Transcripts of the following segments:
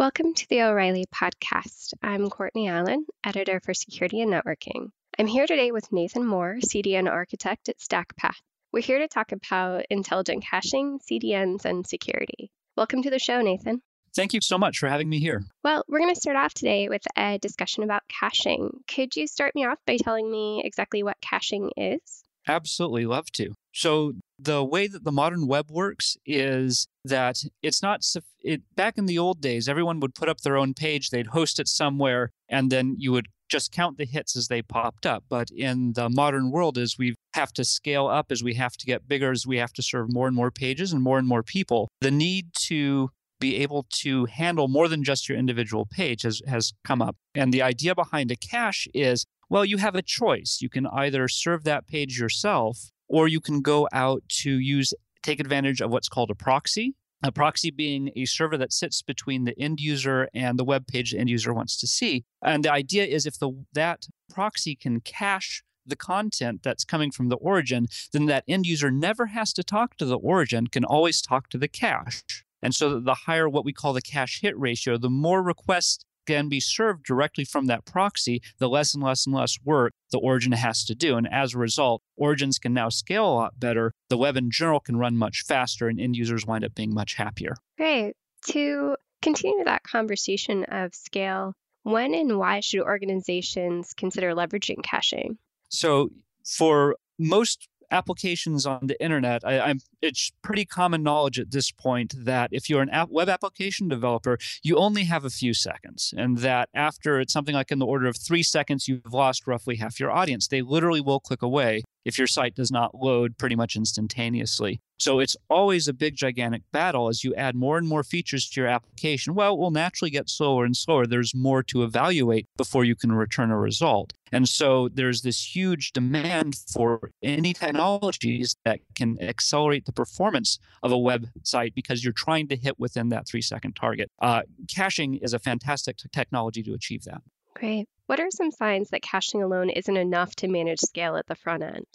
Welcome to the O'Reilly podcast. I'm Courtney Allen, editor for Security and Networking. I'm here today with Nathan Moore, CDN architect at StackPath. We're here to talk about intelligent caching, CDNs, and security. Welcome to the show, Nathan. Thank you so much for having me here. Well, we're going to start off today with a discussion about caching. Could you start me off by telling me exactly what caching is? Absolutely, love to. So, the way that the modern web works is that it's not it, back in the old days everyone would put up their own page they'd host it somewhere and then you would just count the hits as they popped up. But in the modern world as we have to scale up as we have to get bigger as we have to serve more and more pages and more and more people the need to be able to handle more than just your individual page has, has come up. And the idea behind a cache is well you have a choice. You can either serve that page yourself or you can go out to use take advantage of what's called a proxy. A proxy being a server that sits between the end user and the web page the end user wants to see. And the idea is if the that proxy can cache the content that's coming from the origin, then that end user never has to talk to the origin, can always talk to the cache. And so the higher what we call the cache hit ratio, the more requests can be served directly from that proxy, the less and less and less work the origin has to do. And as a result, origins can now scale a lot better. The web in general can run much faster, and end users wind up being much happier. Great. To continue that conversation of scale, when and why should organizations consider leveraging caching? So, for most applications on the internet, I, it's pretty common knowledge at this point that if you're an app, web application developer, you only have a few seconds, and that after it's something like in the order of three seconds, you've lost roughly half your audience. They literally will click away if your site does not load pretty much instantaneously. So it's always a big, gigantic battle as you add more and more features to your application. Well, it will naturally get slower and slower. There's more to evaluate before you can return a result. And so there's this huge demand for any technologies that can accelerate the performance of a website because you're trying to hit within that three second target. Uh, caching is a fantastic technology to achieve that. Great. What are some signs that caching alone isn't enough to manage scale at the front end?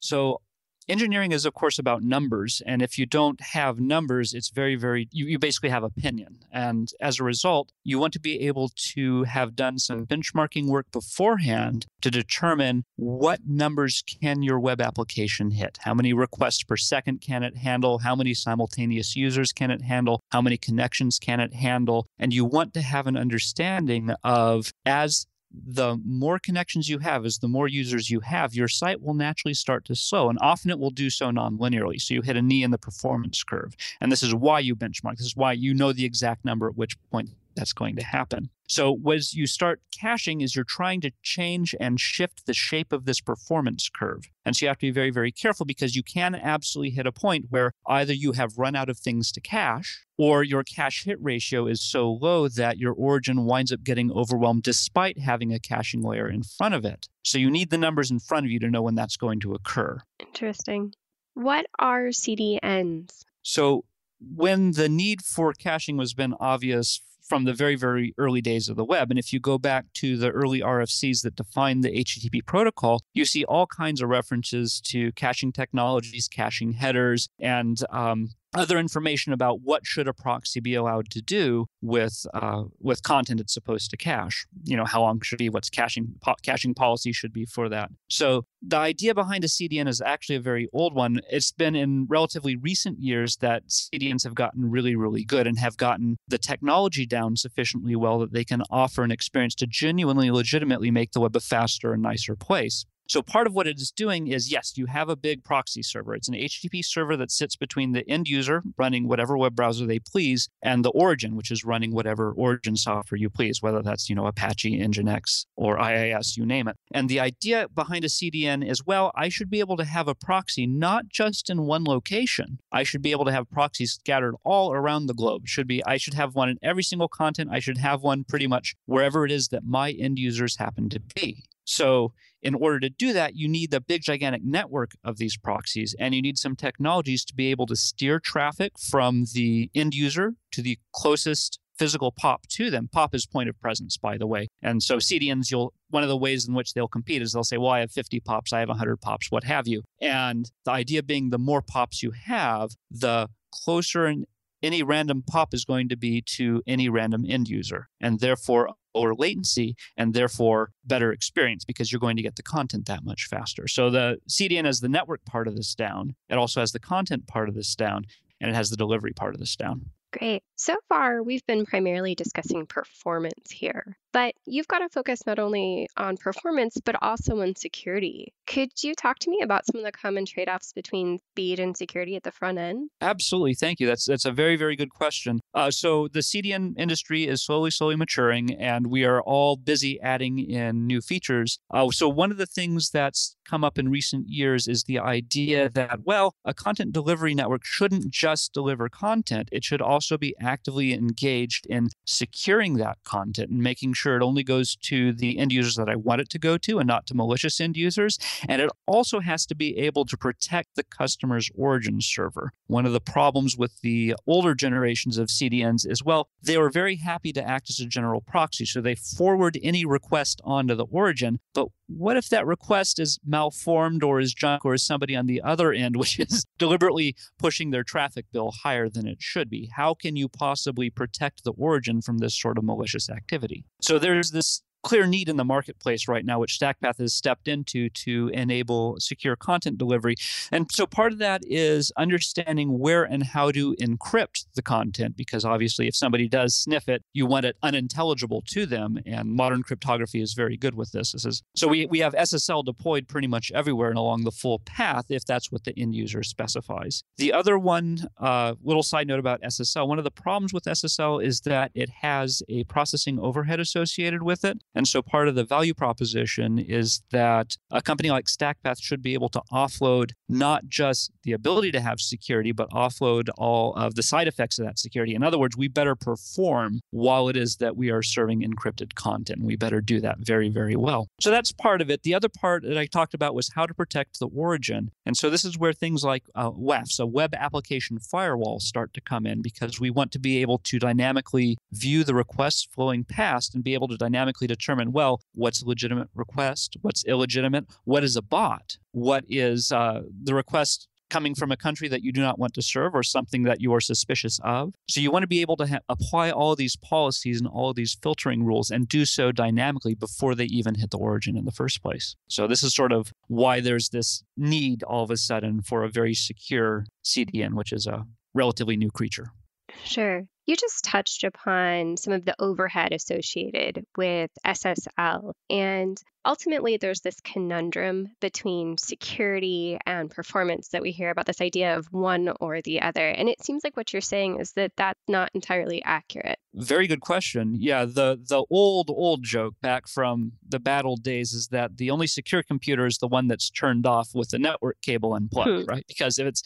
So engineering is of course about numbers and if you don't have numbers it's very very you, you basically have opinion. And as a result you want to be able to have done some benchmarking work beforehand to determine what numbers can your web application hit. How many requests per second can it handle? How many simultaneous users can it handle? How many connections can it handle? And you want to have an understanding of as the more connections you have, is the more users you have, your site will naturally start to slow. And often it will do so non-linearly. So you hit a knee in the performance curve. And this is why you benchmark. This is why you know the exact number at which point that's going to happen. So, as you start caching, is you're trying to change and shift the shape of this performance curve. And so you have to be very, very careful because you can absolutely hit a point where either you have run out of things to cache or your cache hit ratio is so low that your origin winds up getting overwhelmed despite having a caching layer in front of it. So you need the numbers in front of you to know when that's going to occur. Interesting. What are CDNs? So when the need for caching was been obvious from the very, very early days of the web. And if you go back to the early RFCs that define the HTTP protocol, you see all kinds of references to caching technologies, caching headers, and um, other information about what should a proxy be allowed to do with uh, with content it's supposed to cache. You know, how long should be, what's caching po- caching policy should be for that. So the idea behind a CDN is actually a very old one. It's been in relatively recent years that CDNs have gotten really, really good and have gotten the technology down sufficiently well that they can offer an experience to genuinely, legitimately make the web a faster and nicer place. So part of what it is doing is yes, you have a big proxy server. It's an HTTP server that sits between the end user running whatever web browser they please and the origin, which is running whatever origin software you please, whether that's, you know, Apache, Nginx, or IIS, you name it. And the idea behind a CDN is well, I should be able to have a proxy not just in one location. I should be able to have proxies scattered all around the globe. should be I should have one in every single content. I should have one pretty much wherever it is that my end users happen to be. So, in order to do that, you need the big, gigantic network of these proxies, and you need some technologies to be able to steer traffic from the end user to the closest physical POP to them. POP is point of presence, by the way. And so CDNs, you'll one of the ways in which they'll compete is they'll say, "Well, I have 50 POPs, I have 100 POPs, what have you." And the idea being, the more POPs you have, the closer and any random pop is going to be to any random end user, and therefore lower latency and therefore better experience because you're going to get the content that much faster. So the CDN has the network part of this down. It also has the content part of this down, and it has the delivery part of this down. Great. So far, we've been primarily discussing performance here, but you've got to focus not only on performance, but also on security. Could you talk to me about some of the common trade offs between speed and security at the front end? Absolutely. Thank you. That's, that's a very, very good question. Uh, so, the CDN industry is slowly, slowly maturing, and we are all busy adding in new features. Uh, so, one of the things that's come up in recent years is the idea that, well, a content delivery network shouldn't just deliver content, it should also be actively engaged in securing that content and making sure it only goes to the end users that I want it to go to and not to malicious end users. And it also has to be able to protect the customer's origin server. One of the problems with the older generations of CDNs is, well, they were very happy to act as a general proxy. So they forward any request onto the origin. But what if that request is malformed or is junk or is somebody on the other end, which is deliberately pushing their traffic bill higher than it should be? How can you possibly protect the origin from this sort of malicious activity? So there's this clear need in the marketplace right now, which StackPath has stepped into to enable secure content delivery. And so part of that is understanding where and how to encrypt the content, because obviously, if somebody does sniff it, you want it unintelligible to them. And modern cryptography is very good with this. this is, so we, we have SSL deployed pretty much everywhere and along the full path if that's what the end user specifies. The other one, uh, little side note about SSL, one of the problems with SSL is that it has a processing overhead associated with it. And so part of the value proposition is that a company like StackPath should be able to offload not just the ability to have security, but offload all of the side effects of that security. In other words, we better perform while it is that we are serving encrypted content. We better do that very, very well. So that's part of it. The other part that I talked about was how to protect the origin. And so this is where things like uh, WAF, so web application firewall, start to come in because we want to be able to dynamically view the requests flowing past and be able to dynamically determine well what's a legitimate request, what's illegitimate, what is a bot, what is uh, the request coming from a country that you do not want to serve or something that you are suspicious of. So you want to be able to ha- apply all these policies and all these filtering rules and do so dynamically before they even hit the origin in the first place. So this is sort of why there's this need all of a sudden for a very secure CDN, which is a relatively new creature. Sure. You just touched upon some of the overhead associated with SSL. And ultimately, there's this conundrum between security and performance that we hear about this idea of one or the other. And it seems like what you're saying is that that's not entirely accurate. Very good question. Yeah, the, the old, old joke back from the bad old days is that the only secure computer is the one that's turned off with the network cable unplugged, hmm. right? Because if it's,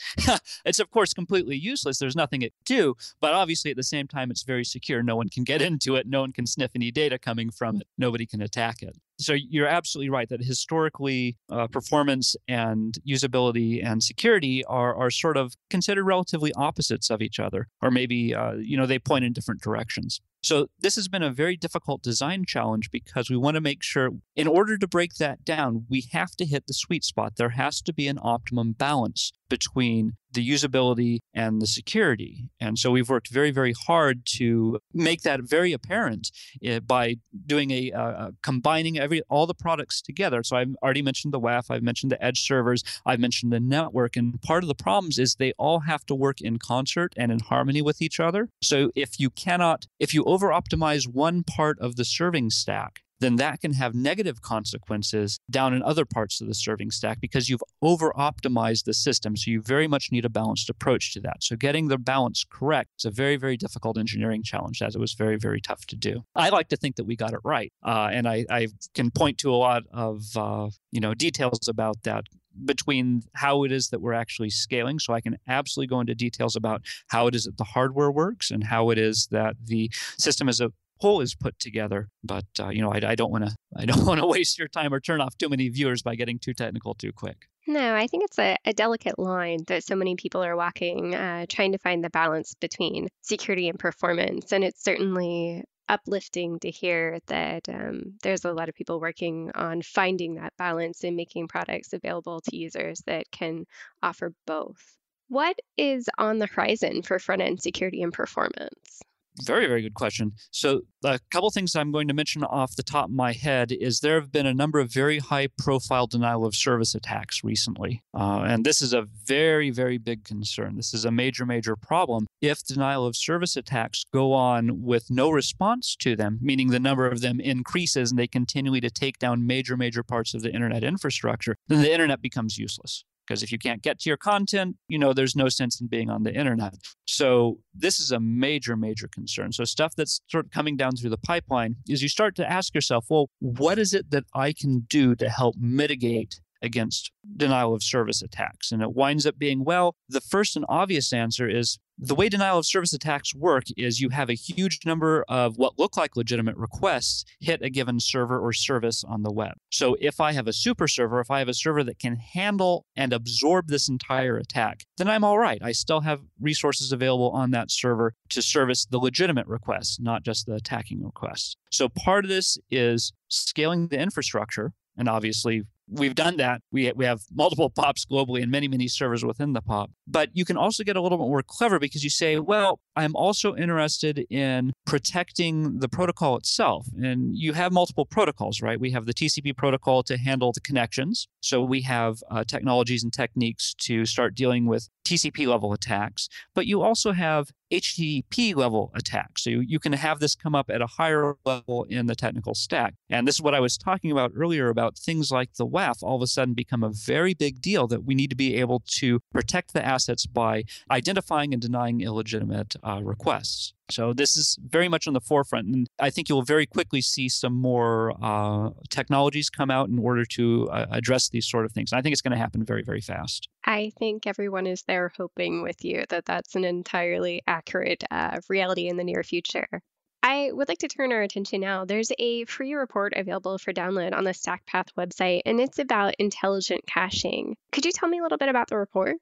it's of course completely useless, there's nothing it can do. But obviously, at the same time, it's very secure. No one can get into it. No one can sniff any data coming from it. Nobody can attack it. So you're absolutely right that historically, uh, performance and usability and security are, are sort of considered relatively opposites of each other, or maybe uh, you know they point in different directions. So this has been a very difficult design challenge because we want to make sure in order to break that down, we have to hit the sweet spot. There has to be an optimum balance between the usability and the security. And so we've worked very, very hard to make that very apparent eh, by doing a uh, combining every all the products together. So I've already mentioned the WAF, I've mentioned the edge servers, I've mentioned the network, and part of the problems is they all have to work in concert and in harmony with each other. So if you cannot, if you over optimize one part of the serving stack, then that can have negative consequences down in other parts of the serving stack because you've over optimized the system. So you very much need a balanced approach to that. So getting the balance correct is a very, very difficult engineering challenge, as it was very, very tough to do. I like to think that we got it right. Uh, and I, I, can point to a lot of uh, you know details about that between how it is that we're actually scaling. So I can absolutely go into details about how it is that the hardware works and how it is that the system as whole is put together. But uh, you know, I, I don't want to I don't want to waste your time or turn off too many viewers by getting too technical too quick. No, I think it's a, a delicate line that so many people are walking, uh, trying to find the balance between security and performance. And it's certainly uplifting to hear that um, there's a lot of people working on finding that balance and making products available to users that can offer both. What is on the horizon for front end security and performance? Very, very good question. So, a couple things I'm going to mention off the top of my head is there have been a number of very high profile denial of service attacks recently. Uh, and this is a very, very big concern. This is a major, major problem. If denial of service attacks go on with no response to them, meaning the number of them increases and they continually to take down major, major parts of the internet infrastructure, then the internet becomes useless because if you can't get to your content, you know, there's no sense in being on the internet. So this is a major, major concern. So stuff that's sort of coming down through the pipeline is you start to ask yourself, well, what is it that I can do to help mitigate against denial of service attacks? And it winds up being, well, the first and obvious answer is the way denial of service attacks work is you have a huge number of what look like legitimate requests hit a given server or service on the web. So if I have a super server, if I have a server that can handle and absorb this entire attack, then I'm all right. I still have resources available on that server to service the legitimate requests, not just the attacking requests. So part of this is scaling the infrastructure and obviously we've done that. We, we have multiple POPs globally and many, many servers within the POP. But you can also get a little bit more clever because you say, well, I'm also interested in protecting the protocol itself. And you have multiple protocols, right? We have the TCP protocol to handle the connections. So we have uh, technologies and techniques to start dealing with TCP level attacks, but you also have HTTP level attack. So you, you can have this come up at a higher level in the technical stack. And this is what I was talking about earlier about things like the WAF all of a sudden become a very big deal that we need to be able to protect the assets by identifying and denying illegitimate uh, requests. So this is very much on the forefront, and I think you'll very quickly see some more uh, technologies come out in order to uh, address these sort of things. And I think it's going to happen very, very fast. I think everyone is there hoping with you that that's an entirely accurate uh, reality in the near future. I would like to turn our attention now. There's a free report available for download on the StackPath website, and it's about intelligent caching. Could you tell me a little bit about the report?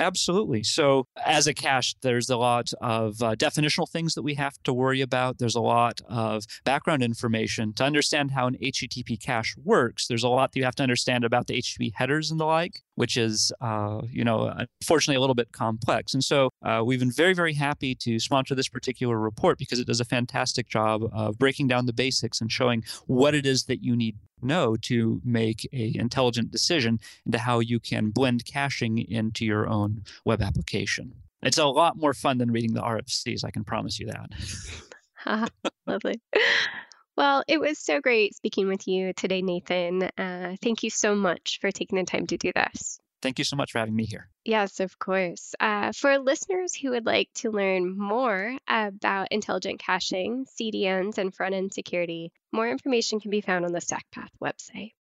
Absolutely. So, as a cache, there's a lot of uh, definitional things that we have to worry about. There's a lot of background information to understand how an HTTP cache works. There's a lot that you have to understand about the HTTP headers and the like, which is, uh, you know, unfortunately a little bit complex. And so, uh, we've been very, very happy to sponsor this particular report because it does a fantastic job of breaking down the basics and showing what it is that you need know to make a intelligent decision into how you can blend caching into your own web application. It's a lot more fun than reading the RFCs, I can promise you that. Lovely. Well, it was so great speaking with you today, Nathan. Uh, thank you so much for taking the time to do this. Thank you so much for having me here. Yes, of course. Uh, for listeners who would like to learn more about intelligent caching, CDNs, and front end security, more information can be found on the StackPath website.